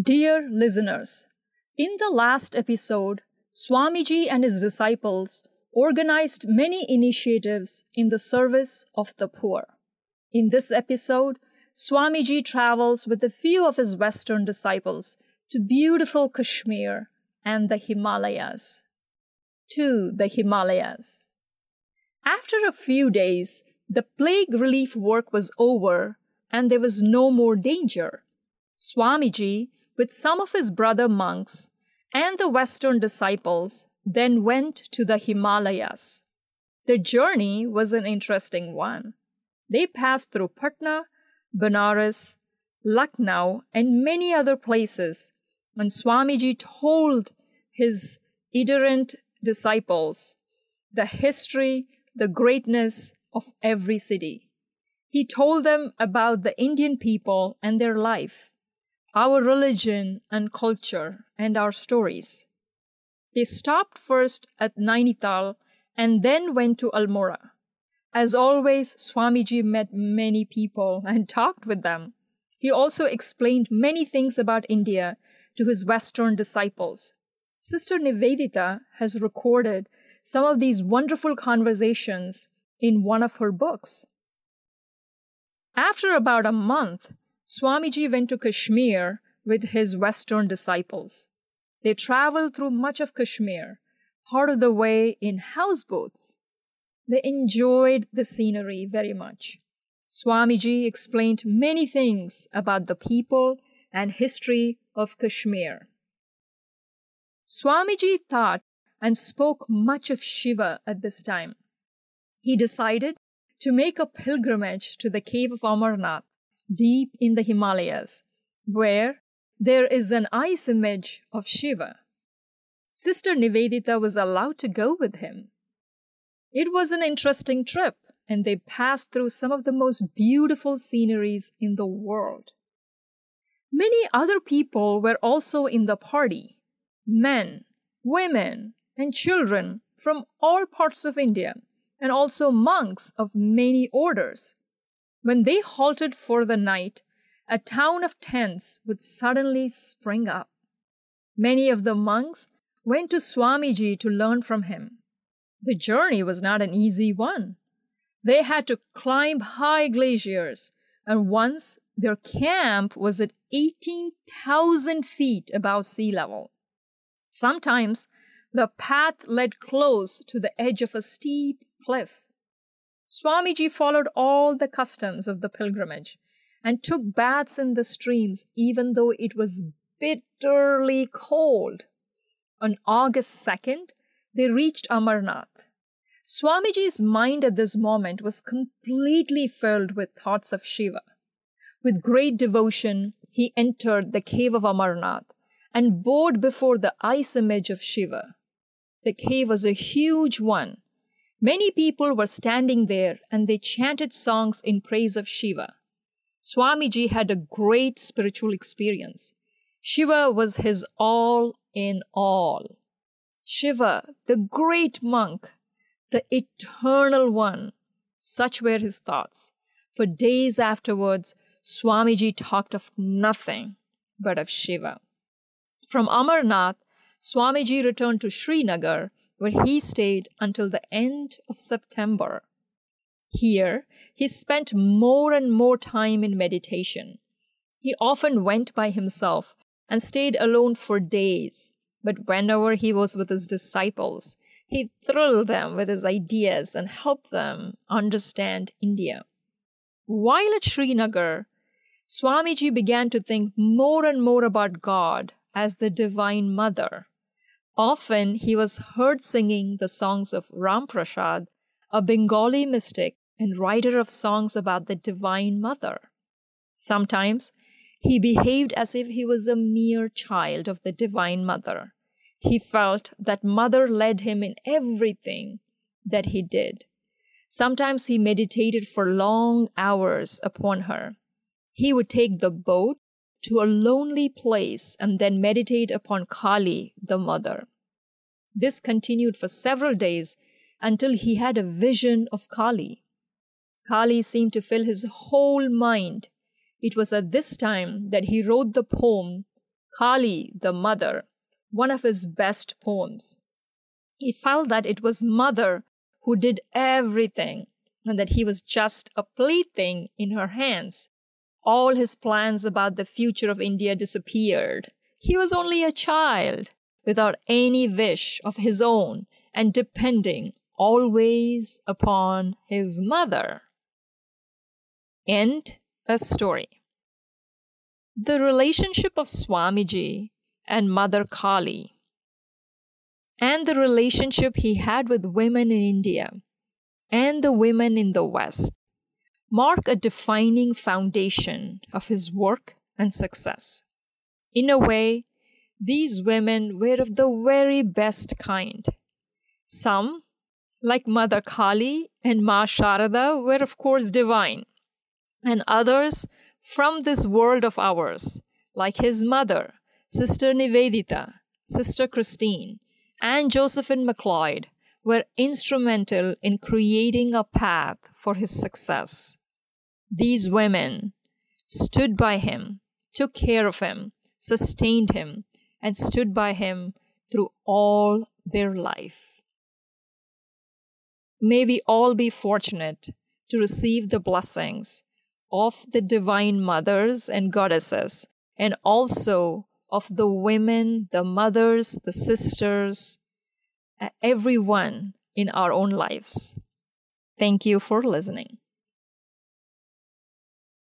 Dear listeners, in the last episode, Swamiji and his disciples organized many initiatives in the service of the poor. In this episode, Swamiji travels with a few of his Western disciples to beautiful Kashmir and the Himalayas. To the Himalayas. After a few days, the plague relief work was over and there was no more danger. Swamiji with some of his brother monks and the Western disciples, then went to the Himalayas. The journey was an interesting one. They passed through Patna, Benares, Lucknow, and many other places, and Swamiji told his itinerant disciples the history, the greatness of every city. He told them about the Indian people and their life our religion and culture and our stories. They stopped first at Nainital and then went to Almora. As always, Swamiji met many people and talked with them. He also explained many things about India to his Western disciples. Sister Nivedita has recorded some of these wonderful conversations in one of her books. After about a month, Swamiji went to Kashmir with his Western disciples. They traveled through much of Kashmir, part of the way in houseboats. They enjoyed the scenery very much. Swamiji explained many things about the people and history of Kashmir. Swamiji thought and spoke much of Shiva at this time. He decided to make a pilgrimage to the cave of Amarnath deep in the Himalayas, where there is an ice image of Shiva. Sister Nivedita was allowed to go with him. It was an interesting trip, and they passed through some of the most beautiful sceneries in the world. Many other people were also in the party men, women, and children from all parts of India, and also monks of many orders. When they halted for the night, a town of tents would suddenly spring up. Many of the monks went to Swamiji to learn from him. The journey was not an easy one. They had to climb high glaciers, and once their camp was at 18,000 feet above sea level. Sometimes the path led close to the edge of a steep cliff. Swamiji followed all the customs of the pilgrimage and took baths in the streams even though it was bitterly cold. On August 2nd, they reached Amarnath. Swamiji's mind at this moment was completely filled with thoughts of Shiva. With great devotion, he entered the cave of Amarnath and bowed before the ice image of Shiva. The cave was a huge one Many people were standing there and they chanted songs in praise of Shiva. Swamiji had a great spiritual experience. Shiva was his all in all. Shiva, the great monk, the eternal one. Such were his thoughts. For days afterwards, Swamiji talked of nothing but of Shiva. From Amarnath, Swamiji returned to Srinagar where he stayed until the end of September. Here, he spent more and more time in meditation. He often went by himself and stayed alone for days, but whenever he was with his disciples, he thrilled them with his ideas and helped them understand India. While at Srinagar, Swamiji began to think more and more about God as the Divine Mother. Often he was heard singing the songs of Ram Prasad, a Bengali mystic and writer of songs about the Divine Mother. Sometimes he behaved as if he was a mere child of the Divine Mother. He felt that Mother led him in everything that he did. Sometimes he meditated for long hours upon her. He would take the boat to a lonely place and then meditate upon Kali, the mother. This continued for several days until he had a vision of Kali. Kali seemed to fill his whole mind. It was at this time that he wrote the poem Kali, the mother, one of his best poems. He felt that it was mother who did everything and that he was just a plaything in her hands. All his plans about the future of India disappeared. He was only a child without any wish of his own and depending always upon his mother. End a story. The relationship of Swamiji and Mother Kali and the relationship he had with women in India and the women in the West mark a defining foundation of his work and success. In a way, these women were of the very best kind. Some, like Mother Kali and Ma Sharada, were of course divine, and others from this world of ours, like his mother, Sister Nivedita, Sister Christine, and Josephine MacLeod, were instrumental in creating a path for his success. These women stood by him, took care of him, sustained him, and stood by him through all their life. May we all be fortunate to receive the blessings of the divine mothers and goddesses, and also of the women, the mothers, the sisters, everyone in our own lives. Thank you for listening.